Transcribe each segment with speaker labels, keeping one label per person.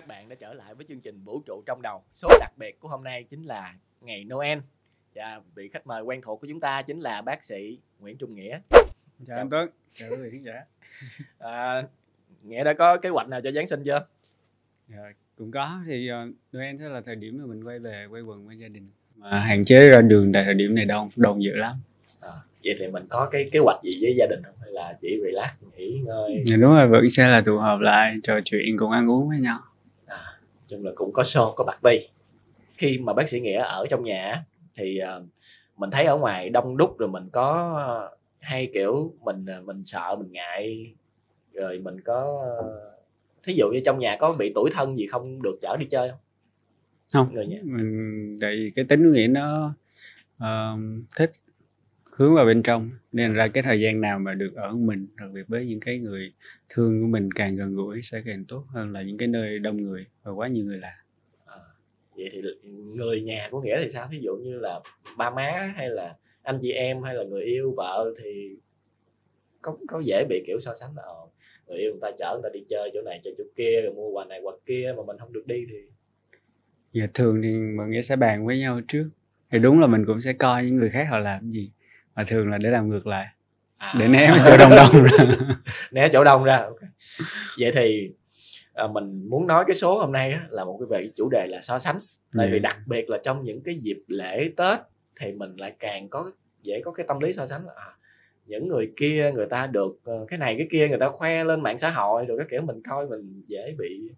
Speaker 1: các bạn đã trở lại với chương trình Vũ trụ trong đầu. Số đặc biệt của hôm nay chính là ngày Noel. Và vị khách mời quen thuộc của chúng ta chính là bác sĩ Nguyễn Trung Nghĩa.
Speaker 2: chào anh Tuấn chào quý vị khán giả
Speaker 1: À, Nghĩa đã có kế hoạch nào cho Giáng sinh chưa?
Speaker 2: Dạ, cũng có thì uh, Noel sẽ là thời điểm mà mình quay về quay quần với gia đình mà hạn chế ra đường tại thời điểm này đông đông dữ lắm
Speaker 1: À, vậy thì mình có cái kế hoạch gì với gia đình không? Hay là chỉ relax, nghỉ ngơi?
Speaker 2: dạ, đúng rồi vẫn sẽ là tụ họp lại trò chuyện cùng ăn uống với nhau
Speaker 1: À, chung là cũng có show, có party. Khi mà bác sĩ Nghĩa ở trong nhà thì à, mình thấy ở ngoài đông đúc rồi mình có à, hay kiểu mình à, mình sợ mình ngại. Rồi mình có thí dụ như trong nhà có bị tuổi thân gì không được chở đi chơi không?
Speaker 2: Không.
Speaker 1: Người nhà.
Speaker 2: Mình tại vì cái tính của nghĩa nó uh, thích hướng vào bên trong. Nên ra cái thời gian nào mà được ở mình đặc biệt với những cái người thương của mình càng gần gũi sẽ càng tốt hơn là những cái nơi đông người và quá nhiều người lạ.
Speaker 1: À, vậy thì người nhà của nghĩa thì sao? Thí dụ như là ba má hay là anh chị em hay là người yêu vợ thì có có dễ bị kiểu so sánh là ờ, người yêu người ta chở người ta đi chơi chỗ này chơi chỗ kia rồi mua quà này quà kia mà mình không được đi thì
Speaker 2: Dạ thường thì mọi người sẽ bàn với nhau trước. Thì đúng là mình cũng sẽ coi những người khác họ làm gì mà thường là để làm ngược lại
Speaker 1: à,
Speaker 2: để né chỗ đông đông ra
Speaker 1: né chỗ đông ra ok. vậy thì à, mình muốn nói cái số hôm nay á, là một cái về chủ đề là so sánh tại
Speaker 2: Dạ.
Speaker 1: vì đặc biệt là trong những cái dịp lễ tết thì mình lại càng có dễ có cái tâm lý so sánh là à, những người kia người ta được ờ, cái này cái kia người ta khoe lên mạng xã hội rồi cái kiểu mình coi mình dễ bị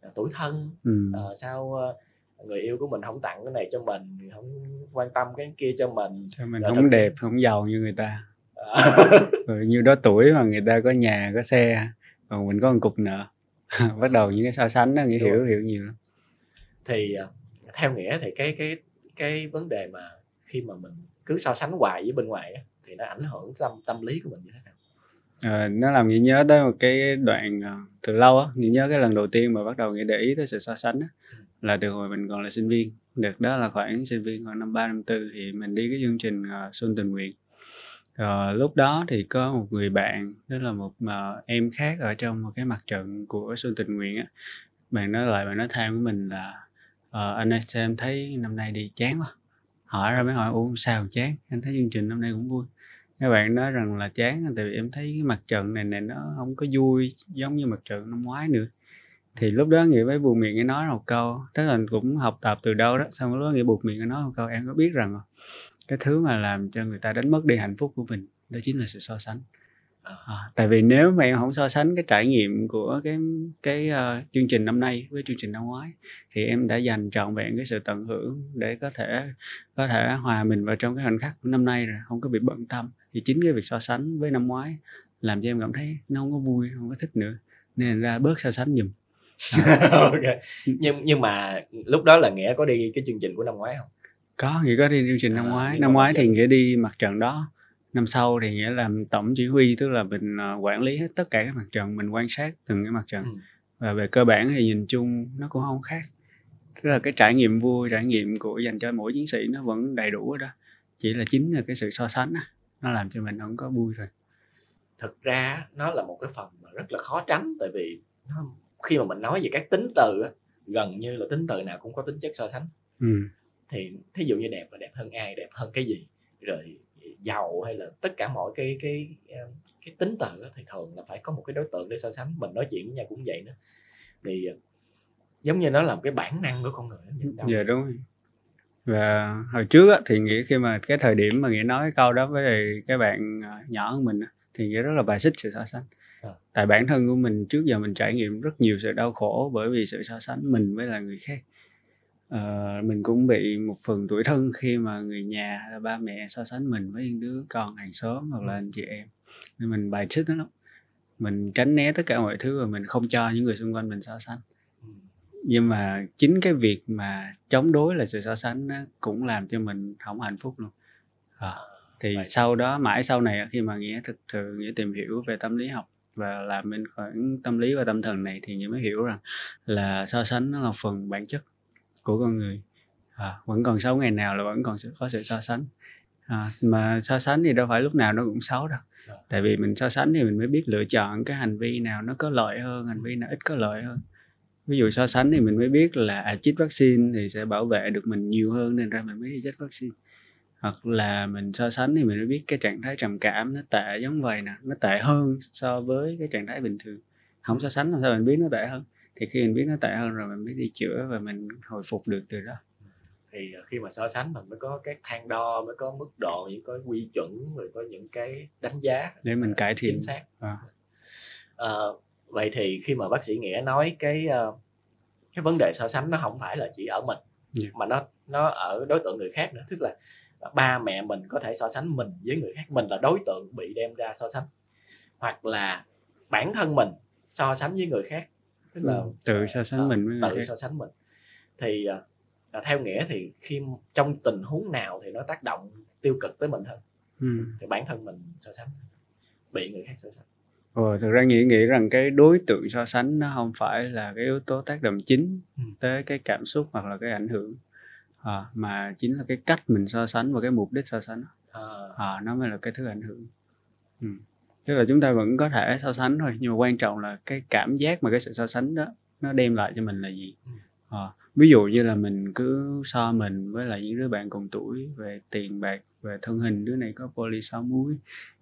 Speaker 1: à, tủi thân
Speaker 2: ừ.
Speaker 1: Ờ, sao ờ, người yêu của mình không tặng cái này cho mình không quan tâm cái kia cho mình.
Speaker 2: Sao mình
Speaker 1: Dạ,
Speaker 2: không
Speaker 1: thực-
Speaker 2: đẹp không giàu như người ta? Rồi nhiêu đó tuổi mà người ta có nhà có xe còn mình có một cục nợ. Bắt đầu những cái so sánh đó nghĩa
Speaker 1: Đúng.
Speaker 2: hiểu hiểu nhiều lắm.
Speaker 1: Thì ờ, theo nghĩa thì cái cái cái vấn đề mà khi mà mình cứ so sánh hoài với bên ngoài thì nó ảnh hưởng tâm tâm lý của mình như thế nào?
Speaker 2: Ờ, nó làm nghĩa nhớ tới một cái đoạn ờ, từ lâu á nghĩa nhớ cái lần đầu tiên mà bắt đầu nghĩa để ý tới sự so sánh á là từ hồi mình còn là sinh viên. Được đó là khoảng sinh viên khoảng năm ba năm tư thì mình đi cái chương trình uh, xuân tình nguyện. Uh, lúc đó thì có một người bạn đó là một uh, em khác ở trong một cái mặt trận của xuân tình nguyện á. Bạn nói lại bạn nói tham với mình là uh, anh ơi sao em thấy năm nay đi chán quá. Hỏi ra mới hỏi uống sao chán? Anh thấy chương trình năm nay cũng vui. Các bạn nói rằng là chán tại vì em thấy cái mặt trận này này nó không có vui giống như mặt trận năm ngoái nữa thì lúc đó nghĩa mới buộc miệng cái nói một câu tức là cũng học tập từ đâu đó xong lúc đó nghĩa buộc miệng cái nói một câu em có biết rằng cái thứ mà làm cho người ta đánh mất đi hạnh phúc của mình đó chính là sự so sánh.
Speaker 1: À,
Speaker 2: à, tại vì nếu mà em không so sánh cái trải nghiệm của cái cái ờ, chương trình năm nay với chương trình năm ngoái thì em đã dành trọn vẹn cái sự tận hưởng để có thể có thể hòa mình vào trong cái khoảnh khắc của năm nay rồi không có bị bận tâm. Thì chính cái việc so sánh với năm ngoái làm cho em cảm thấy nó không có vui không có thích nữa nên ra bớt so sánh giùm
Speaker 1: ok. Nhưng nhưng mà lúc đó là nghĩa có đi cái chương trình của năm ngoái không?
Speaker 2: Có nghĩa có đi chương trình năm
Speaker 1: À,
Speaker 2: ngoái.
Speaker 1: Nhưng
Speaker 2: năm ngoái thì nghĩa đi mặt trận đó. Năm sau thì nghĩa làm tổng chỉ huy tức là mình ờ, quản lý hết tất cả các mặt trận mình quan sát từng cái mặt trận.
Speaker 1: Ừ.
Speaker 2: và về cơ bản thì nhìn chung nó cũng không khác. Tức là cái trải nghiệm vui trải nghiệm của dành cho mỗi chiến sĩ nó vẫn đầy đủ ở đó. Chỉ là chính là cái sự so sánh á nó làm cho mình không có vui rồi
Speaker 1: thực ra nó là một cái phần mà rất là khó tránh tại vì nó, khi mà mình nói về các tính từ gần như là tính từ nào cũng có tính chất so sánh.
Speaker 2: Ừ.
Speaker 1: thì thí dụ như đẹp là đẹp hơn ai đẹp hơn cái gì rồi giàu hay là tất cả mọi cái cái cái tính từ thì thường là phải có một cái đối tượng để so sánh. Mình nói chuyện với nhau cũng vậy nữa. Thì uh, giống như nó là một cái bản năng của con người
Speaker 2: dạ đúng rồi. Và hồi trước á, thì nghĩa khi mà cái thời điểm mà nghĩa nói cái câu đó với cái bạn ờ, nhỏ hơn mình á, thì nghĩa rất là bài xích sự so sánh. Tại bản thân của mình trước giờ mình trải nghiệm rất nhiều sự đau khổ bởi vì sự so sánh mình với là người khác. Ờ, mình cũng bị một phần tuổi thân khi mà người nhà ba mẹ so sánh mình với những đứa con hàng xóm hoặc là anh chị em. Nên mình bài xích lắm. Mình tránh né tất cả mọi thứ và mình không cho những người xung quanh mình so sánh.
Speaker 1: Ừ.
Speaker 2: nhưng mà chính cái việc mà chống đối là sự so sánh nó cũng làm cho mình không hạnh phúc luôn. À, thì
Speaker 1: Vậy.
Speaker 2: sau đó mãi sau này khi mà nghĩa thực sự nghĩa tìm hiểu về tâm lý học và làm bên khoảng tâm lý và tâm thần này thì nghĩa mới hiểu rằng là so sánh nó là phần bản chất của con người. À, vẫn còn sống ngày nào là vẫn còn có sự so sánh. À, mà so sánh thì đâu phải lúc nào nó cũng xấu đâu.
Speaker 1: Dạ.
Speaker 2: tại vì mình so sánh thì mình mới biết lựa chọn cái hành vi nào nó có lợi hơn hành vi nào ít có lợi hơn. Ví dụ so sánh thì mình mới biết là à, chích vaccine thì sẽ bảo vệ được mình nhiều hơn nên ra mình mới đi chích vaccine hoặc là mình so sánh thì mình mới biết cái trạng thái trầm cảm nó tệ giống vậy nè nó tệ hơn so với cái trạng thái bình thường. Không so sánh làm sao mình biết nó tệ hơn? Thì khi mình biết nó tệ hơn rồi mình mới đi chữa và mình hồi phục được từ đó.
Speaker 1: Thì ờ, khi mà so sánh mình mới có các thang đo mới có mức độ những có quy chuẩn rồi có những cái đánh giá
Speaker 2: để mình cải thiện.
Speaker 1: chính xác.
Speaker 2: À.
Speaker 1: à, vậy thì khi mà bác sĩ nghĩa nói cái cái vấn đề so sánh nó không phải là chỉ ở mình yeah. mà nó nó ở đối tượng người khác nữa. Tức là ba mẹ mình có thể so sánh mình với người khác. Mình là đối tượng bị đem ra so sánh. Hoặc là bản thân mình so sánh với người khác.
Speaker 2: Tức là ừ, tự so sánh uh, mình với
Speaker 1: người tự khác. so sánh mình. Thì uh, theo nghĩa thì khi trong tình huống nào thì nó tác động tiêu cực tới mình hơn. Ừ. thì bản thân mình so sánh bị người khác so sánh.
Speaker 2: Ồ, thực ra nghĩ nghĩ rằng cái đối tượng so sánh nó không phải là cái yếu tố tác động chính ừ. tới cái cảm xúc hoặc là cái ảnh hưởng à, mà chính là cái cách mình so sánh và cái mục đích so sánh à. À, nó mới là cái thứ ảnh hưởng ừ. tức là chúng ta vẫn có thể so sánh thôi nhưng mà quan trọng là cái cảm giác mà cái sự so sánh đó nó đem lại cho mình là gì à, ví dụ như là mình cứ so mình với lại những đứa bạn cùng tuổi về tiền bạc về thân hình đứa này có poly sáu múi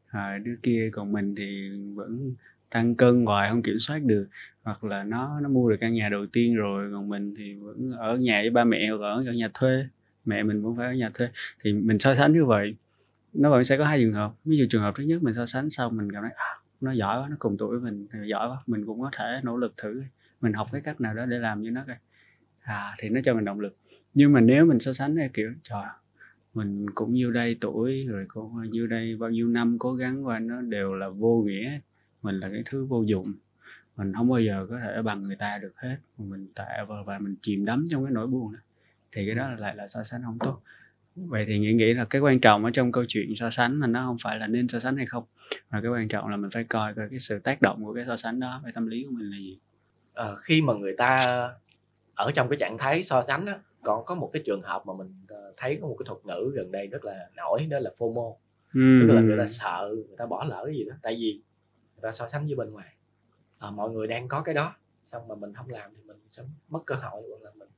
Speaker 2: à, đứa kia còn mình thì vẫn tăng cân hoài không kiểm soát được. Hoặc là nó nó mua được căn nhà đầu tiên rồi còn mình thì vẫn ở nhà với ba mẹ hoặc ở, ở nhà thuê. Mẹ mình vẫn phải ở nhà thuê. Thì mình so sánh như vậy nó vẫn sẽ có hai trường hợp. Ví dụ trường hợp thứ nhất mình so sánh xong mình cảm thấy à, nó giỏi quá nó cùng tuổi với mình giỏi quá mình cũng có thể nỗ lực thử mình học cái cách nào đó để làm như nó coi. À thì nó cho mình động lực. Nhưng mà nếu mình so sánh theo kiểu trời mình cũng nhiêu đây tuổi rồi cũng nhiêu đây bao nhiêu năm cố gắng qua nó đều là vô nghĩa mình là cái thứ vô dụng. Mình không bao giờ có thể bằng người ta được hết. Mình tệ và, và mình chìm đắm trong cái nỗi buồn đó. Thì cái đó lại là so sánh không tốt. Vậy thì nghĩ nghĩ là cái quan trọng ở trong câu chuyện so sánh là nó không phải là nên so sánh hay không mà cái quan trọng là mình phải coi coi cái sự tác động của cái so sánh đó về tâm lý của mình là gì.
Speaker 1: À, khi mà người ta ở trong cái trạng thái so sánh á còn có một cái trường hợp mà mình ờ, thấy có một cái thuật ngữ gần đây rất là nổi đó là FOMO. Ừ. tức là người ta sợ người ta bỏ lỡ cái gì đó. Tại vì ta so sánh với bên ngoài. À, mọi người đang có cái đó xong mà mình không làm thì mình sẽ mất cơ hội hoặc là mình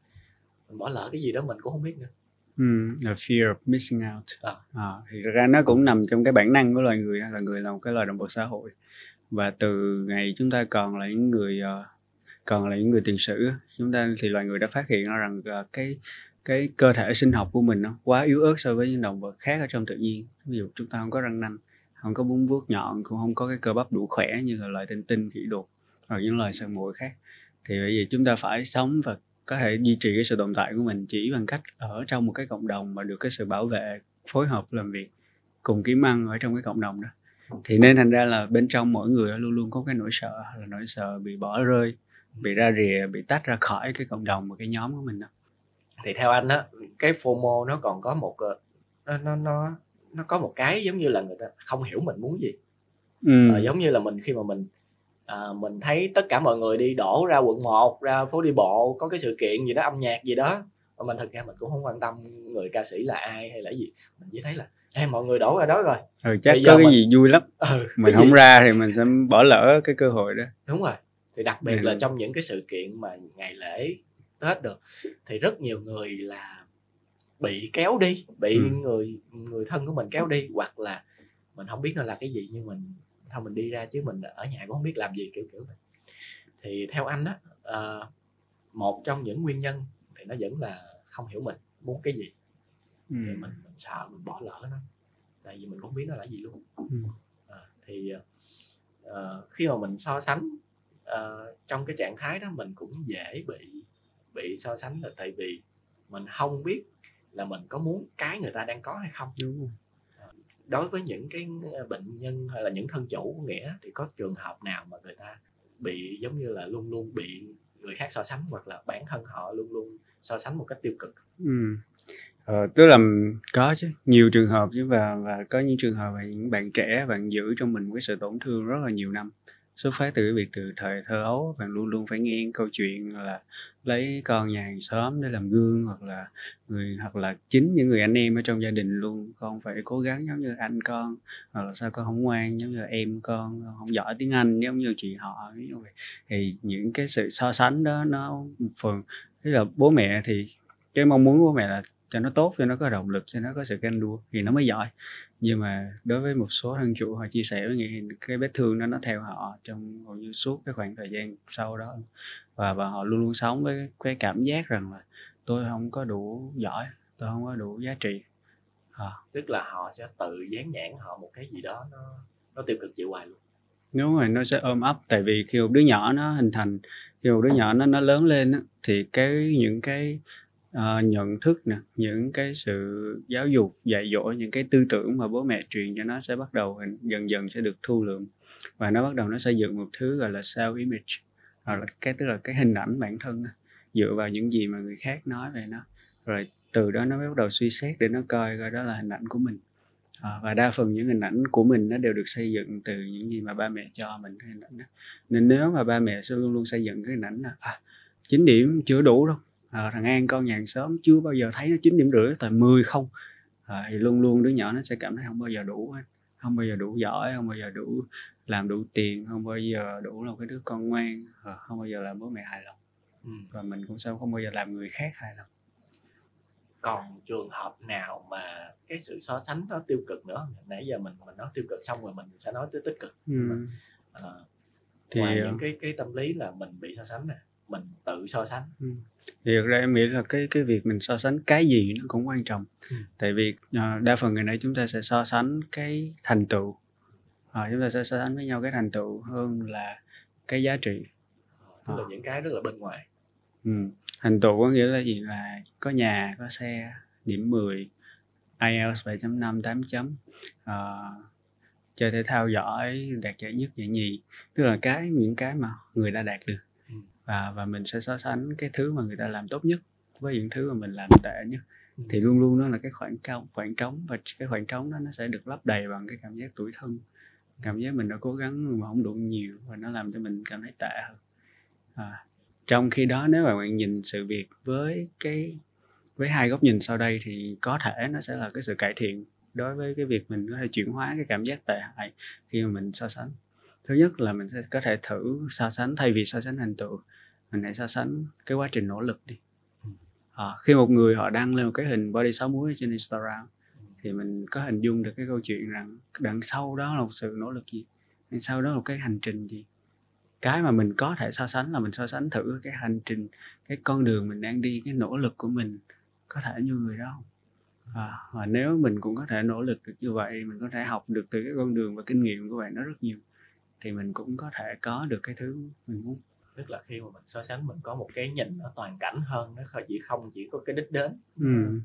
Speaker 1: mình bỏ lỡ cái gì đó mình cũng không biết nữa.
Speaker 2: Mm, a fear of missing out. À. À, thì ra nó cũng nằm trong cái bản năng của loài người là người là một cái loài động vật xã hội. Và từ ngày chúng ta còn là những người uh, còn là những người tiền sử chúng ta thì loài người đã phát hiện ra rằng uh, cái cái cơ thể sinh học của mình nó quá yếu ớt so với những động vật khác ở trong tự nhiên. Ví dụ chúng ta không có răng nanh không có bún vuốt nhọn, cũng không có cái cơ bắp đủ khỏe như là loài tinh tinh, khỉ đột hoặc những loài săn mồi khác. Thì bởi vì chúng ta phải sống và có thể duy trì cái sự tồn tại của mình chỉ bằng cách ở trong một cái cộng đồng mà được cái sự bảo vệ, phối hợp, làm việc, cùng kiếm ăn ở trong cái cộng đồng đó. Thì nên thành ra là bên trong mỗi người luôn luôn có cái nỗi sợ, là nỗi sợ bị bỏ rơi, bị ra rìa, bị tách ra khỏi cái cộng đồng và cái nhóm của mình đó.
Speaker 1: Thì theo anh á, cái FOMO nó còn có một ờ, nó nó nó nó có một cái giống như là người ta không hiểu mình muốn gì ừ. à, giống như là mình khi mà mình à, mình thấy tất cả mọi người đi đổ ra quận 1 ra phố đi bộ có cái sự kiện gì đó âm nhạc gì đó mà mình thực ra mình cũng không quan tâm người ca sĩ là ai hay là gì mình chỉ thấy là Ê, mọi người đổ ra đó rồi
Speaker 2: ừ, chắc có cái mình... gì vui lắm ừ, mình không gì? ra thì mình sẽ bỏ lỡ cái cơ hội đó
Speaker 1: đúng rồi thì đặc biệt ừ. là trong những cái sự kiện mà ngày lễ tết được thì rất nhiều người là bị kéo đi bị ừ. người người thân của mình kéo đi hoặc là mình không biết nó là cái gì nhưng mình thôi mình đi ra chứ mình ở nhà cũng không biết làm gì kiểu kiểu này thì theo anh á uh, một trong những nguyên nhân thì nó vẫn là không hiểu mình muốn cái gì ừ. thì mình, mình sợ mình bỏ lỡ nó tại vì mình không biết nó là gì luôn ừ. à, thì uh, khi mà mình so sánh uh, trong cái trạng thái đó mình cũng dễ bị bị so sánh là tại vì mình không biết là mình có muốn cái người ta đang có hay không Đúng. Đối với những cái ờ, bệnh nhân hay là những thân chủ của nghĩa thì có trường hợp nào mà người ta bị giống như là luôn luôn bị người khác so sánh hoặc là bản thân họ luôn luôn so sánh một cách tiêu cực
Speaker 2: ừ. ờ, tức là có chứ nhiều trường hợp chứ và và có những trường hợp là những bạn trẻ bạn giữ trong mình cái sự tổn thương rất là nhiều năm xuất phát từ cái việc từ thời thơ ấu bạn luôn luôn phải nghe câu chuyện là lấy con nhà hàng xóm để làm gương hoặc là người, hoặc là chính những người anh em ở trong gia đình luôn. Con phải cố gắng giống như anh con, hoặc là sao con không ngoan giống như em con, không giỏi tiếng anh giống như chị họ. Vậy. Thì những cái sự so sánh đó nó một phần, tức là bố mẹ thì cái mong muốn của bố mẹ là cho nó tốt, cho nó có động lực, cho nó có sự ganh đua thì nó mới giỏi nhưng mà đối với một số thân chủ họ chia sẻ với nghị cái vết thương đó nó theo họ trong hầu như suốt cái khoảng thời gian sau đó. Và và họ luôn luôn sống với cái cảm giác rằng là tôi không có đủ giỏi tôi không có đủ giá trị.
Speaker 1: À. tức là họ sẽ tự dán nhãn họ một cái gì đó nó nó tiêu cực chịu hoài luôn.
Speaker 2: Đúng rồi nó sẽ ôm ấp. Tại vì khi một đứa nhỏ nó hình thành khi một đứa nhỏ nó nó lớn lên á, thì cái những cái uh, nhận thức nè những cái sự giáo dục dạy dỗ những cái tư tưởng mà bố mẹ truyền cho nó sẽ bắt đầu hình, dần dần sẽ được thu lượm. Và nó bắt đầu nó xây dựng một thứ gọi là self image hoặc là cái tức là cái hình ảnh bản thân dựa vào những gì mà người khác nói về nó. Rồi từ đó nó mới bắt đầu suy xét để nó coi coi đó là hình ảnh của mình. À, và đa phần những hình ảnh của mình nó đều được xây dựng từ những gì mà ba mẹ cho mình cái hình ảnh đó. nên nếu mà ba mẹ sẽ luôn luôn xây dựng cái hình ảnh là à, 9 điểm chưa đủ đâu à, thằng An con nhà hàng xóm chưa bao giờ thấy nó chín điểm rưỡi tại 10 không. À, thì luôn luôn đứa nhỏ nó sẽ cảm thấy không bao giờ đủ không bao giờ đủ giỏi không bao giờ đủ làm đủ tiền không bao giờ đủ là cái đứa con ngoan à, không bao giờ làm bố mẹ hài lòng. Ừ. và mình cũng sẽ không bao giờ làm người khác hài lòng.
Speaker 1: Còn trường hợp nào mà cái sự so sánh nó tiêu cực nữa nãy giờ mình mình nói tiêu cực xong rồi mình sẽ nói tới tích cực. Ừ. à, thì ngoài những cái cái tâm lý là mình bị so sánh nè mình tự so sánh. Ừ.
Speaker 2: thì thực ra em nghĩ là cái cái việc mình so sánh cái gì nó cũng quan trọng. Ừ. tại vì uh, đa phần ngày nay chúng ta sẽ so sánh cái thành tựu. Uh, chúng ta sẽ so sánh với nhau cái thành tựu hơn là cái giá trị.
Speaker 1: Tức uh. là những cái rất là bên ngoài.
Speaker 2: Ừ. thành tựu có nghĩa là gì? Là có nhà có xe điểm 10 IELTS 7.5 8 chấm. Uh, chơi thể thao giỏi đạt giải nhất giải nhì. Tức là cái những cái mà người ta đạt được và và mình sẽ so sánh cái thứ mà người ta làm tốt nhất với những thứ mà mình làm tệ nhất. Ừ. thì luôn luôn nó là cái khoảng cao khoảng trống và cái khoảng trống đó nó sẽ được lấp đầy bằng cái cảm giác tuổi thân. Cảm giác mình đã cố gắng mà không đủ nhiều và nó làm cho mình cảm thấy tệ hơn. À, trong khi đó nếu mà bạn nhìn sự việc với cái với hai góc nhìn sau đây thì có thể nó sẽ là cái sự cải thiện. Đối với cái việc mình có thể chuyển hóa cái cảm giác tệ hại khi mà mình so sánh. Thứ nhất là mình sẽ có thể thử so sánh thay vì so sánh thành tựu mình hãy so sánh cái quá trình nỗ lực đi. À, khi một người họ đăng lên một cái hình body 6 múi trên Instagram thì mình có hình dung được cái câu chuyện rằng đằng sau đó là một sự nỗ lực gì? Đằng sau đó là một cái hành trình gì? Cái mà mình có thể so sánh là mình so sánh thử cái hành trình cái con đường mình đang đi cái nỗ lực của mình có thể như người đó không? À, và nếu mình cũng có thể nỗ lực được như vậy mình có thể học được từ cái con đường và kinh nghiệm của bạn nó rất nhiều thì mình cũng có thể có được cái thứ mình muốn
Speaker 1: tức là khi mà mình so sánh mình có một cái nhìn nó toàn cảnh hơn nó chỉ không chỉ có cái đích đến
Speaker 2: ừ.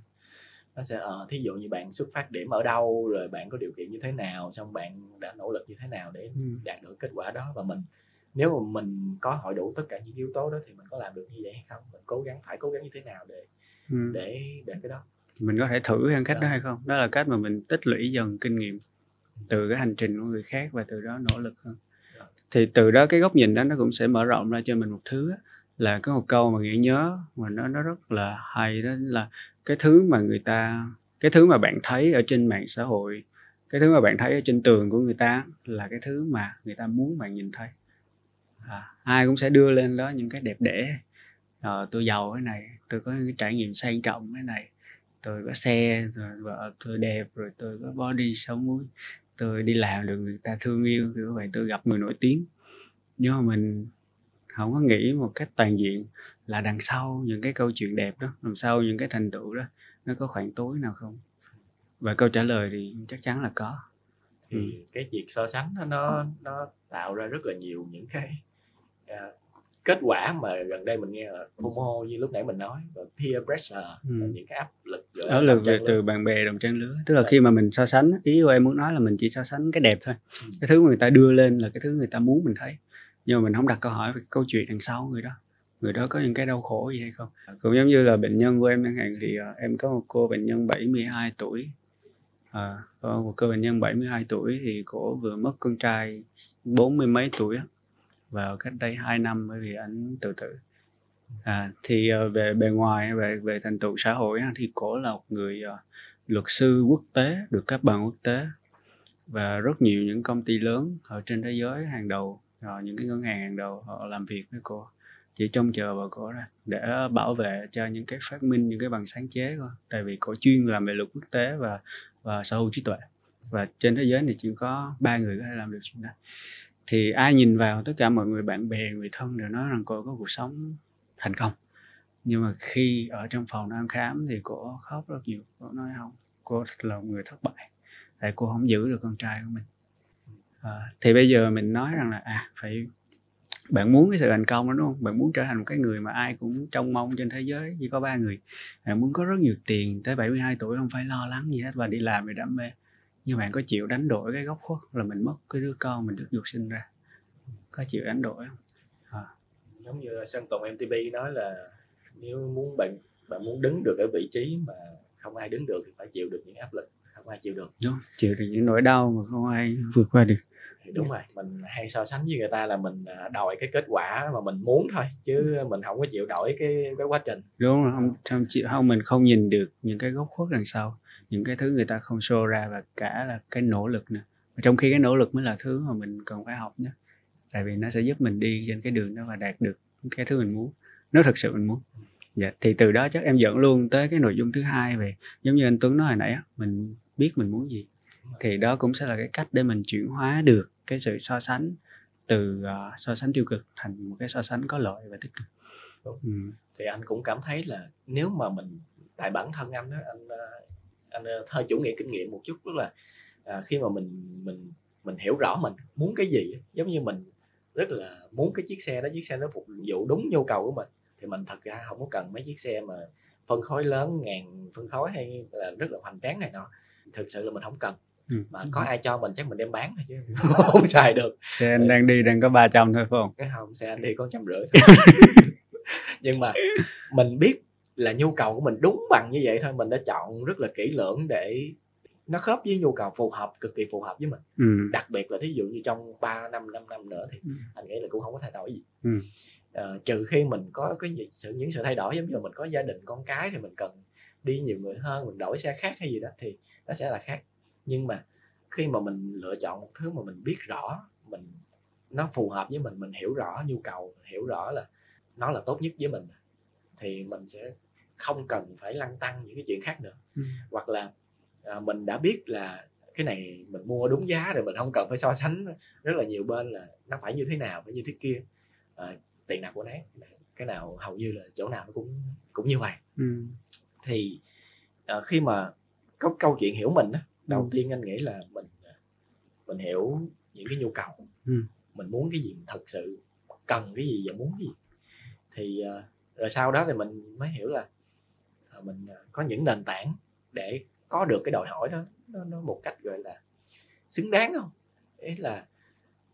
Speaker 1: nó sẽ ờ thí dụ như bạn xuất phát điểm ở đâu rồi bạn có điều kiện như thế nào xong bạn đã nỗ lực như thế nào để ừ. đạt được kết quả đó và mình nếu mà mình có hội đủ tất cả những yếu tố đó thì mình có làm được như vậy hay không mình cố gắng phải cố gắng như thế nào để ừ. để để cái đó
Speaker 2: mình có thể thử theo cách đó. đó hay không đó là cách mà mình tích lũy dần kinh nghiệm từ cái hành trình của người khác và từ đó nỗ lực hơn thì từ đó cái góc nhìn đó nó cũng sẽ mở rộng ra cho mình một thứ là có một câu mà nghĩa nhớ mà nó nó rất là hay đó là cái thứ mà người ta cái thứ mà bạn thấy ở trên mạng xã hội cái thứ mà bạn thấy ở trên tường của người ta là cái thứ mà người ta muốn bạn nhìn thấy. À, ai cũng sẽ đưa lên đó những cái đẹp đẽ. À, tôi giàu cái này tôi có những cái trải nghiệm sang trọng cái này tôi có xe rồi vợ tôi đẹp rồi tôi có body sống mũi tôi đi làm được người ta thương yêu kiểu vậy tôi gặp người nổi tiếng. Nhưng mà mình không có nghĩ một cách toàn diện là đằng sau những cái câu chuyện đẹp đó đằng sau những cái thành tựu đó nó có khoảng tối nào không? Và câu trả lời thì chắc chắn là có.
Speaker 1: Thì ừ. cái việc so sánh nó nó nó tạo ra rất là nhiều những cái uh, kết quả mà gần đây mình nghe là FOMO như lúc nãy mình nói và peer pressure ừ. những cái áp lực
Speaker 2: áp lực về từ bạn bè đồng trang lứa. Tức là Đấy. khi mà mình so sánh ý của em muốn nói là mình chỉ so sánh cái đẹp thôi. Ừ. cái thứ mà người ta đưa lên là cái thứ người ta muốn mình thấy. Nhưng mà mình không đặt câu hỏi về câu chuyện đằng sau người đó. Người đó có những cái đau khổ gì hay không? Cũng giống như là bệnh nhân của em chẳng hạn thì uh, em có một cô bệnh nhân 72 tuổi. À, có một cô bệnh nhân 72 tuổi thì cổ vừa mất con trai bốn mươi mấy tuổi vào cách đây 2 năm bởi vì anh tự tử. À, thì ờ, về bề ngoài về về thành tựu xã hội thì cổ là một người ờ, luật sư quốc tế được cấp bằng quốc tế. Và rất nhiều những công ty lớn ở trên thế giới hàng đầu rồi những cái ngân hàng hàng đầu họ làm việc với cô chỉ trông chờ vào cô ra để bảo vệ cho những cái phát minh những cái bằng sáng chế thôi. Tại vì cô chuyên làm về luật quốc tế và và sở hữu trí tuệ. Và trên thế giới này chỉ có ba người có thể làm được chuyện đó thì ai nhìn vào tất cả mọi người bạn bè người thân đều nói rằng cô có cuộc sống thành công. Nhưng mà khi ở trong phòng đang khám thì cô khóc rất nhiều. Cô nói không cô là một người thất bại. Tại cô không giữ được con trai của mình. À, thì bây giờ mình nói rằng là à phải bạn muốn cái sự thành công đó đúng không? Bạn muốn trở thành một cái người mà ai cũng trông mong trên thế giới chỉ có ba người. Bạn muốn có rất nhiều tiền tới 72 tuổi không phải lo lắng gì hết và đi làm vì đam mê nhưng bạn có chịu đánh đổi cái góc khuất là mình mất cái đứa con mình được dục sinh ra? Có chịu đánh đổi không?
Speaker 1: À. giống như Sơn Tùng MTV nói là nếu muốn bạn bạn muốn đứng được ở vị trí mà không ai đứng được thì phải chịu được những áp lực không ai chịu được.
Speaker 2: Đúng chịu được những nỗi đau mà không ai vượt qua được.
Speaker 1: Đúng rồi mình hay so sánh với người ta là mình à, đòi cái kết quả mà mình muốn thôi chứ mình không có chịu đổi cái cái quá trình.
Speaker 2: Đúng rồi không không chịu không mình không nhìn được những cái góc khuất đằng sau những cái thứ người ta không show ra và cả là cái nỗ lực nữa trong khi cái nỗ lực mới là thứ mà mình cần phải học nhé. Tại vì nó sẽ giúp mình đi trên cái đường đó và đạt được cái thứ mình muốn. Nếu thực sự mình muốn. Dạ thì từ đó chắc em dẫn luôn tới cái nội dung thứ hai về giống như anh Tuấn nói hồi nãy mình biết mình muốn gì. Thì đó cũng sẽ là cái cách để mình chuyển hóa được cái sự so sánh từ uh, so sánh tiêu cực thành một cái so sánh có lợi và tích cực.
Speaker 1: Đúng. Ừ. thì anh cũng cảm thấy là nếu mà mình tại bản thân anh đó anh anh ờ, hơi chủ nghĩa kinh nghiệm một chút tức là à, khi mà mình mình mình hiểu rõ mình muốn cái gì giống như mình rất là muốn cái chiếc xe đó chiếc xe nó phục vụ đúng nhu cầu của mình thì mình thật ra không có cần mấy chiếc xe mà phân khối lớn ngàn phân khối hay là rất là hoành tráng này nọ. Thực sự là mình không cần. Ừ. mà có ai cho mình chắc mình đem bán thôi chứ không xài được.
Speaker 2: Xe anh đang đi đang có 300 thôi phải không?
Speaker 1: Cái không xe anh đi có trăm rưỡi nhưng mà mình biết là nhu cầu của mình đúng bằng như vậy thôi mình đã chọn rất là kỹ lưỡng để nó khớp với nhu cầu phù hợp cực kỳ phù hợp với mình ừ. đặc biệt là thí dụ như trong 3 năm 5 năm nữa thì ừ. anh nghĩ là cũng không có thay đổi gì ừ. à, trừ khi mình có cái sự những sự thay đổi giống như là mình có gia đình con cái thì mình cần đi nhiều người hơn mình đổi xe khác hay gì đó thì nó sẽ là khác nhưng mà khi mà mình lựa chọn một thứ mà mình biết rõ mình nó phù hợp với mình mình hiểu rõ nhu cầu hiểu rõ là nó là tốt nhất với mình thì mình sẽ không cần phải lăn tăng những cái chuyện khác nữa ừ. hoặc là à, mình đã biết là cái này mình mua đúng giá rồi mình không cần phải so sánh rất là nhiều bên là nó phải như thế nào phải như thế kia à, tiền nào của nấy cái nào hầu như là chỗ nào nó cũng cũng như vậy ừ. thì à, khi mà có câu chuyện hiểu mình á đầu ừ. tiên anh nghĩ là mình à, mình hiểu những cái nhu cầu ừ. mình muốn cái gì mình thật sự cần cái gì và muốn cái gì thì uh, rồi sau đó thì mình mới hiểu là mình uh, có những nền tảng để có được cái đòi hỏi đó nó, nó một cách gọi là xứng đáng không? Ý là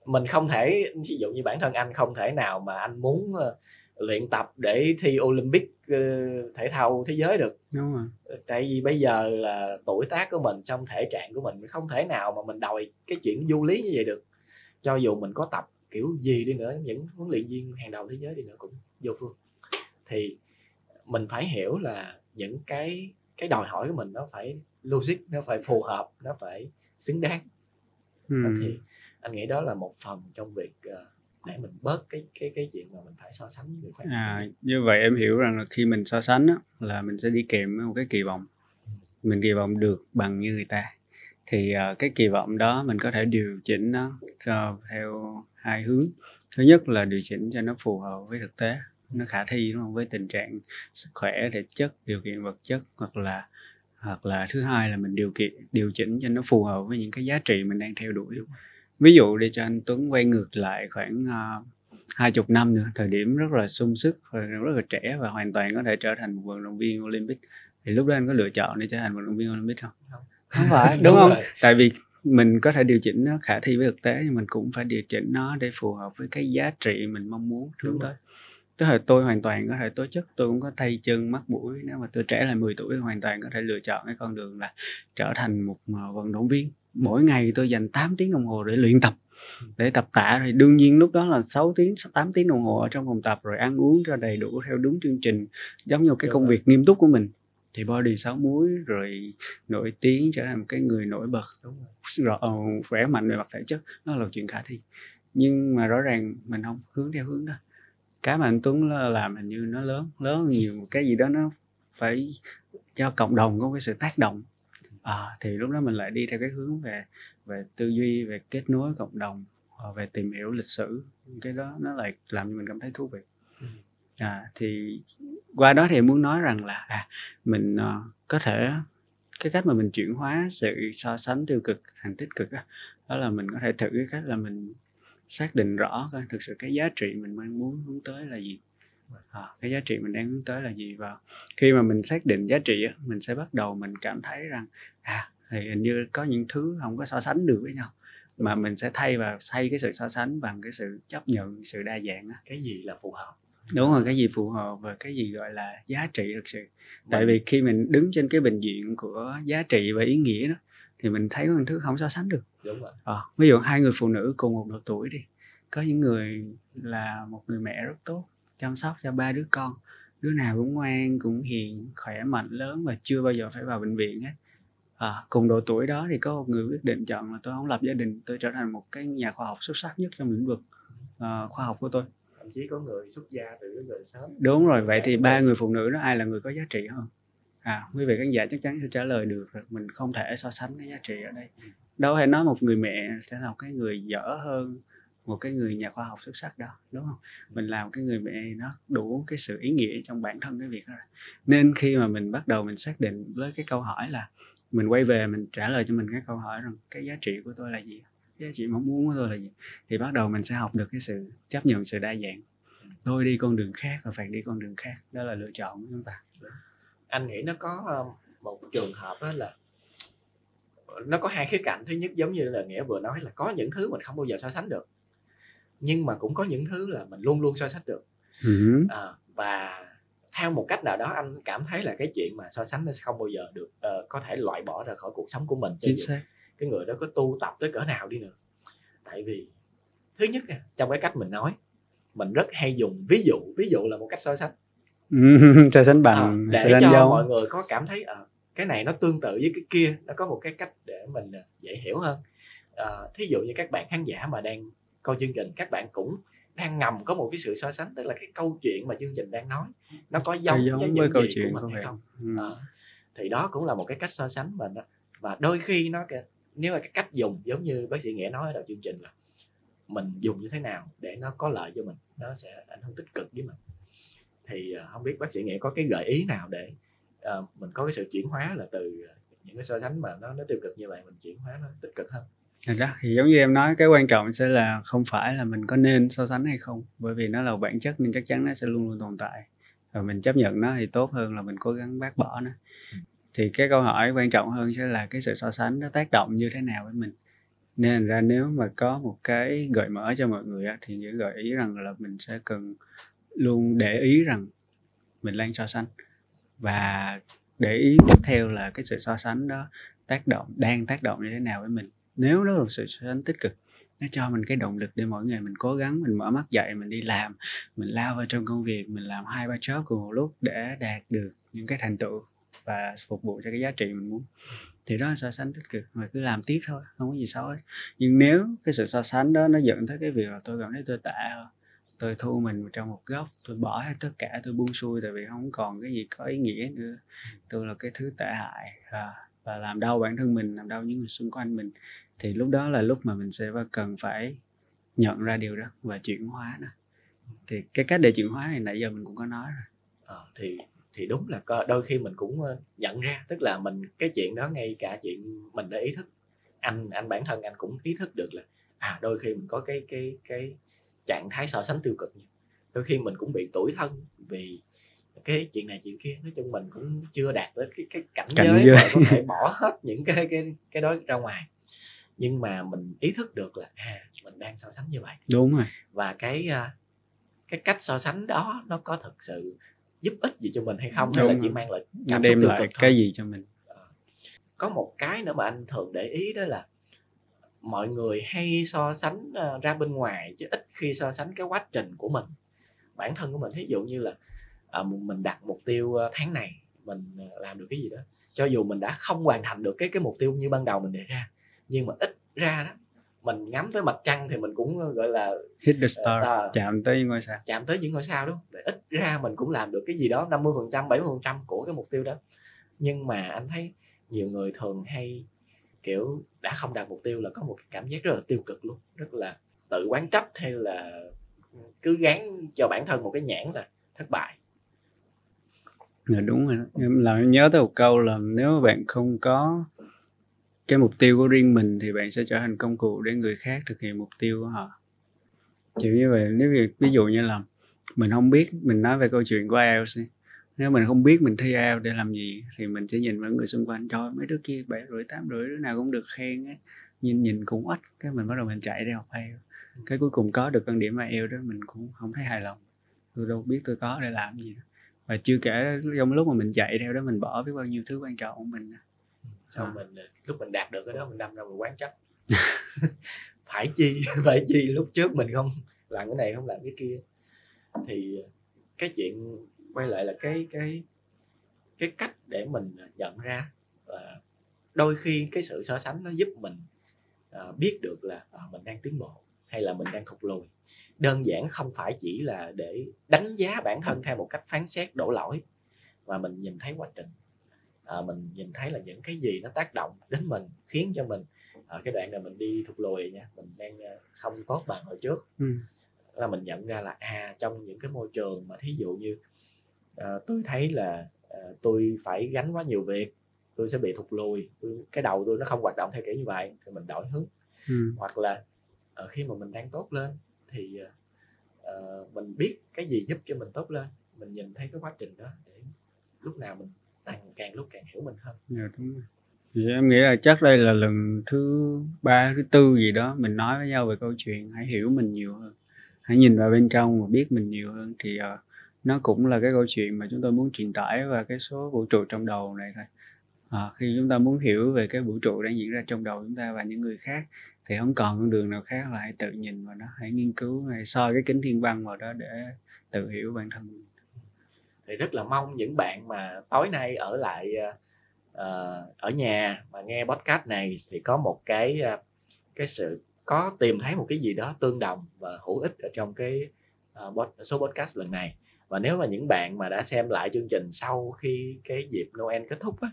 Speaker 1: mình không thể ví dụ như bản thân anh không thể nào mà anh muốn uh, luyện tập để thi Olympic uh, thể thao thế giới được.
Speaker 2: Đúng rồi.
Speaker 1: Tại vì bây giờ là tuổi tác của mình trong thể trạng của mình không thể nào mà mình đòi cái chuyện du lý như vậy được. Cho dù mình có tập kiểu gì đi nữa những huấn luyện viên hàng đầu thế giới đi nữa cũng vô phương. Thì mình phải hiểu là những cái cái đòi hỏi của mình nó phải logic nó phải phù hợp nó phải xứng đáng. Ừ. thì anh nghĩ đó là một phần trong việc uh, để mình bớt cái cái cái chuyện mà mình phải so sánh với người khác.
Speaker 2: À như vậy em hiểu rằng là khi mình so sánh á, là mình sẽ đi kèm với một cái kỳ vọng. Mình kỳ vọng được bằng như người ta. Thì uh, cái kỳ vọng đó mình có thể điều chỉnh nó uh, theo hai hướng. Thứ nhất là điều chỉnh cho nó phù hợp với thực tế nó khả thi đúng không? Với tình trạng sức khỏe thể chất điều kiện vật chất hoặc là hoặc là thứ hai là mình điều kiện điều chỉnh cho nó phù hợp với những cái giá trị mình đang theo đuổi. Ví dụ để cho anh Tuấn quay ngược lại khoảng uh, hai chục năm nữa thời điểm rất là sung sức rất là trẻ và hoàn toàn có thể trở thành một vận động viên Olympic. Thì lúc đó anh có lựa chọn để trở thành vận động viên Olympic không? Không. Phải đúng, đúng không? rồi. tại vì mình có thể điều chỉnh nó khả thi với thực tế nhưng mình cũng phải điều chỉnh nó để phù hợp với cái giá trị mình mong muốn hướng tới tức là tôi hoàn toàn có thể tố chất tôi cũng có tay chân mắt mũi. Nếu mà tôi trẻ lại 10 tuổi hoàn toàn có thể lựa chọn cái con đường là trở thành một ờ, vận động viên. Mỗi ngày tôi dành 8 tiếng đồng hồ để luyện tập để tập tạ. Thì đương nhiên lúc đó là 6 tiếng 8 tiếng đồng hồ ở trong phòng tập rồi ăn uống cho đầy đủ theo đúng chương trình giống như cái công việc nghiêm túc của mình. Thì body sáu muối rồi nổi tiếng trở thành một cái người nổi bật rõ ờ, khỏe mạnh về mặt thể chất. Nó là chuyện khả thi. Nhưng mà rõ ràng mình không hướng theo hướng đó cái mà anh Tuấn làm hình như nó lớn lớn nhiều. Cái gì đó nó phải cho cộng đồng có cái sự tác động. À, thì lúc đó mình lại đi theo cái hướng về về tư duy về kết nối cộng đồng ờ, về tìm hiểu lịch sử. Cái đó nó lại làm cho mình cảm thấy thú vị. Ừ. à, thì qua đó thì muốn nói rằng là à, mình uh, có thể cái cách mà mình chuyển hóa sự so sánh tiêu cực thành tích cực đó, đó là mình có thể thử cái cách là mình xác định rõ coi thực sự cái giá trị mình mong muốn hướng tới là gì. À, cái giá trị mình đang hướng tới là gì và khi mà mình xác định giá trị mình sẽ bắt đầu mình cảm thấy rằng à thì hình như có những thứ không có so sánh được với nhau mà mình sẽ thay và thay cái sự so sánh bằng cái sự chấp nhận sự đa dạng
Speaker 1: cái gì là phù hợp?
Speaker 2: Đúng rồi cái gì phù hợp và cái gì gọi là giá trị thực sự. Tại vì khi mình đứng trên cái bình diện của giá trị và ý nghĩa đó thì mình thấy có những thứ không so sánh được.
Speaker 1: Đúng rồi.
Speaker 2: À, ví dụ hai người phụ nữ cùng một độ tuổi đi có những người là một người mẹ rất tốt chăm sóc cho ba đứa con đứa nào cũng ngoan cũng hiền khỏe mạnh lớn và chưa bao giờ phải vào bệnh viện hết. À, cùng độ tuổi đó thì có một người quyết định chọn là tôi không lập gia đình tôi trở thành một cái nhà khoa học xuất sắc nhất trong lĩnh vực uh, khoa học của tôi.
Speaker 1: Thậm chí có người xuất gia từ cái người sớm.
Speaker 2: Đúng rồi vậy thì ba người phụ nữ đó ai là người có giá trị hơn à quý vị khán giả chắc chắn sẽ trả lời được rồi. Mình không thể so sánh cái giá trị ở đây. Đâu phải nói một người mẹ sẽ là một cái người dở hơn một cái người nhà khoa học xuất sắc đó đúng không? Mình làm cái người mẹ nó đủ cái sự ý nghĩa trong bản thân cái việc đó nên khi mà mình bắt đầu mình xác định với cái câu hỏi là mình quay về mình trả lời cho mình cái câu hỏi rằng cái giá trị của tôi là gì giá trị mong muốn của tôi là gì thì bắt đầu mình sẽ học được cái sự chấp nhận sự đa dạng. Tôi đi con đường khác và phải đi con đường khác. Đó là lựa chọn của chúng ta
Speaker 1: anh nghĩ nó có ờ, một trường hợp đó là nó có hai khía cạnh. Thứ nhất giống như là nghĩa vừa nói là có những thứ mình không bao giờ so sánh được nhưng mà cũng có những thứ là mình luôn luôn so sánh được.
Speaker 2: Ừ.
Speaker 1: à, và theo một cách nào đó anh cảm thấy là cái chuyện mà so sánh nó sẽ không bao giờ được uh, có thể loại bỏ ra khỏi cuộc sống của mình
Speaker 2: chính xác.
Speaker 1: cái người đó có tu tập tới cỡ nào đi nữa. Tại vì thứ nhất nè trong cái cách mình nói mình rất hay dùng ví dụ ví dụ là một cách so sánh
Speaker 2: so sánh bằng
Speaker 1: à, để
Speaker 2: so sánh
Speaker 1: cho
Speaker 2: dấu.
Speaker 1: mọi người có cảm thấy à, cái này nó tương tự với cái kia nó có một cái cách để mình dễ hiểu hơn à, thí dụ như các bạn khán giả mà đang coi chương trình các bạn cũng đang ngầm có một cái sự so sánh tức là cái câu chuyện mà chương trình đang nói nó có giống,
Speaker 2: giống
Speaker 1: với,
Speaker 2: với câu chuyện
Speaker 1: của mình hay không
Speaker 2: Ừ.
Speaker 1: à, thì đó cũng là một cái cách so sánh mình đó. và đôi khi nó nếu mà cái cách dùng giống như bác sĩ nghĩa nói ở đầu chương trình là mình dùng như thế nào để nó có lợi cho mình nó sẽ ảnh hưởng tích cực với mình thì không biết bác sĩ nghĩa có cái gợi ý nào để uh, mình có cái sự chuyển hóa là từ những cái so sánh mà nó nó tiêu cực như vậy mình chuyển hóa nó tích cực hơn?
Speaker 2: Thật ra thì giống như em nói cái quan trọng sẽ là không phải là mình có nên so sánh hay không bởi vì nó là bản chất nên chắc chắn nó sẽ luôn luôn tồn tại. Và mình chấp nhận nó thì tốt hơn là mình cố gắng bác bỏ nó. Thì cái câu hỏi quan trọng hơn sẽ là cái sự so sánh nó tác động như thế nào với mình. Nên ra nếu mà có một cái gợi mở cho mọi người á, thì những gợi ý rằng là mình sẽ cần luôn để ý rằng mình đang so sánh. Và để ý tiếp theo là cái sự so sánh đó tác động, đang tác động như thế nào với mình. Nếu đó là sự so sánh tích cực, nó cho mình cái động lực để mỗi ngày mình cố gắng, mình mở mắt dậy, mình đi làm, mình lao vào trong công việc, mình làm hai ba job cùng một lúc để đạt được những cái thành tựu và phục vụ cho cái giá trị mình muốn, thì đó là so sánh tích cực mà cứ làm tiếp thôi, không có gì xấu hết. Nhưng nếu cái sự so sánh đó nó dẫn tới cái việc là tôi cảm thấy tôi tệ hơn tôi thu mình vào trong một góc tôi bỏ hết tất cả tôi buông xuôi tại vì không còn cái gì có ý nghĩa nữa. Tôi là cái thứ tệ hại à, và làm đau bản thân mình làm đau những người xung quanh mình. Thì lúc đó là lúc mà mình sẽ cần phải nhận ra điều đó và chuyển hóa nó. Thì cái cách để chuyển hóa này nãy giờ mình cũng có nói rồi.
Speaker 1: À, thì thì đúng là đôi khi mình cũng ờ, nhận ra tức là mình cái chuyện đó ngay cả chuyện mình đã ý thức. Anh anh bản thân anh cũng ý thức được là à đôi khi mình có cái cái cái trạng thái so sánh tiêu cực đôi khi mình cũng bị tủi thân vì cái chuyện này chuyện kia. Nói chung mình cũng chưa đạt tới cái cái cảnh, cảnh giới, giới. mà có thể bỏ hết những cái cái cái đó ra ngoài. Nhưng mà mình ý thức được là à mình đang so sánh như vậy.
Speaker 2: Đúng rồi.
Speaker 1: Và cái à, cái cách so sánh đó nó có thực sự giúp ích gì cho mình hay không? Hay là chỉ mang lại
Speaker 2: cảm đem lại cái gì cho mình?
Speaker 1: Ờ. có một cái nữa mà anh thường để ý đó là mọi người hay so sánh uh, ra bên ngoài chứ ít khi so sánh cái quá trình của mình. Bản thân của mình ví dụ như là uh, mình đặt mục tiêu uh, tháng này mình làm được cái gì đó. Cho dù mình đã không hoàn thành được cái cái mục tiêu như ban đầu mình đề ra nhưng mà ít ra đó mình ngắm tới mặt trăng thì mình cũng gọi là
Speaker 2: hit the star uh, chạm tới những ngôi sao.
Speaker 1: chạm tới những ngôi sao đó để ít ra mình cũng làm được cái gì đó 50 phần trăm 70 phần trăm của cái mục tiêu đó. Nhưng mà anh thấy nhiều người thường hay kiểu đã không đạt mục tiêu là có một cái cảm giác rất là tiêu cực luôn. Rất là tự quán trách hay là ừ, cứ gán cho bản thân một cái nhãn là thất bại.
Speaker 2: Dạ đúng rồi em làm nhớ tới một câu là nếu bạn không có cái mục tiêu của riêng mình thì bạn sẽ trở thành công cụ để người khác thực hiện mục tiêu của họ. Kiểu như vậy. Nếu ví, ví dụ như là mình không biết mình nói về câu chuyện của IELTS nếu mình không biết mình thi IELTS để làm gì thì mình sẽ nhìn vào người xung quanh. Cho mấy đứa kia bảy rưỡi tám rưỡi đứa nào cũng được khen ấy nhìn nhìn cũng ít cái mình bắt đầu mình chạy đi học IELTS cái cuối cùng có được con điểm IELTS đó mình cũng không thấy hài lòng. Tôi đâu biết tôi có để làm gì. Đó. và chưa kể trong lúc mà mình chạy theo đó mình bỏ biết bao nhiêu thứ quan trọng của mình
Speaker 1: xong à. mình lúc mình đạt được cái đó mình đâm ra mình quán trách. Phải chi phải chi lúc trước mình không làm cái này không làm cái kia. Thì cái chuyện quay lại là cái cái cái cách để mình nhận ra là đôi khi cái sự so sánh nó giúp mình uh, biết được là uh, mình đang tiến bộ hay là mình đang thụt lùi. Đơn giản không phải chỉ là để đánh giá bản thân theo một cách phán xét đổ lỗi mà mình nhìn thấy quá trình. À, mình nhìn thấy là những cái gì nó tác động đến mình khiến cho mình ở cái đoạn này mình đi thụt lùi nha mình đang không tốt bằng hồi trước. Ừ. là mình nhận ra là à trong những cái môi trường mà thí dụ như à, tôi thấy là à, tôi phải gánh quá nhiều việc tôi sẽ bị thụt lùi tôi, cái đầu tôi nó không hoạt động theo kiểu như vậy thì mình đổi hướng. Ừ. hoặc là à, khi mà mình đang tốt lên thì mình biết cái gì giúp cho mình tốt lên mình nhìn thấy cái quá trình đó để lúc nào mình càng càng lúc càng hiểu mình hơn.
Speaker 2: Dạ đúng rồi. Thì em nghĩ là chắc đây là lần thứ ba thứ tư gì đó mình nói với nhau về câu chuyện hãy hiểu mình nhiều hơn hãy nhìn vào bên trong và biết mình nhiều hơn thì uh, nó cũng là cái câu chuyện mà chúng tôi muốn truyền tải và cái số vũ trụ trong đầu này thôi. À, khi chúng ta muốn hiểu về cái vũ trụ đang diễn ra trong đầu chúng ta và những người khác thì không còn con đường nào khác là hãy tự nhìn vào nó hãy nghiên cứu hãy soi cái kính thiên văn vào đó để tự hiểu bản thân mình.
Speaker 1: Thì rất là mong những bạn mà tối nay ở lại uh, ở nhà mà nghe podcast này thì có một cái uh, cái sự có tìm thấy một cái gì đó tương đồng và hữu ích ở trong cái uh, số podcast lần này và nếu mà những bạn mà đã xem lại chương trình sau khi cái dịp Noel kết thúc á,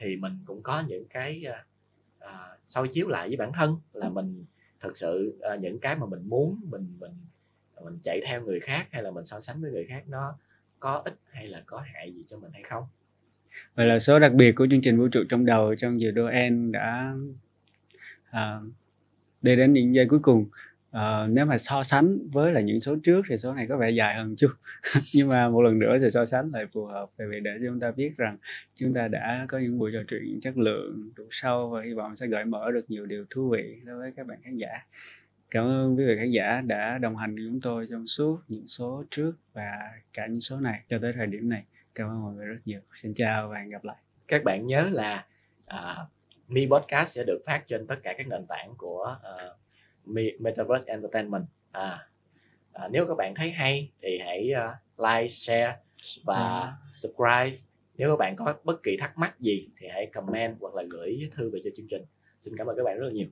Speaker 1: thì mình cũng có những cái à, soi chiếu lại với bản thân là mình thực sự à, những cái mà mình muốn mình mình mình chạy theo người khác hay là mình so sánh với người khác nó có ích hay là có hại gì cho mình hay không?
Speaker 2: Vậy là số đặc biệt của chương trình vũ trụ trong đầu trong giờ Noel đã à, đi đến những giây cuối cùng à, nếu mà so sánh với là những số trước thì số này có vẻ dài hơn chút nhưng mà một lần nữa thì so sánh lại phù hợp tại vì để cho chúng ta biết rằng chúng ta đã có những buổi trò chuyện chất lượng đủ sâu và hy vọng sẽ gợi mở được nhiều điều thú vị đối với các bạn khán giả Cảm ơn quý vị khán giả đã đồng hành với chúng tôi trong suốt những số trước và cả những số này cho tới thời điểm này. Cảm ơn mọi người rất nhiều. Xin chào và hẹn gặp lại.
Speaker 1: Các bạn nhớ là uh, Mi Podcast sẽ được phát trên tất cả các nền tảng của uh, Metaverse Entertainment. À, uh, nếu các bạn thấy hay thì hãy uh, like, share và ừ. subscribe. Nếu các bạn có bất kỳ thắc mắc gì thì hãy comment hoặc là gửi thư về cho chương trình. Xin cảm ơn các bạn rất là nhiều.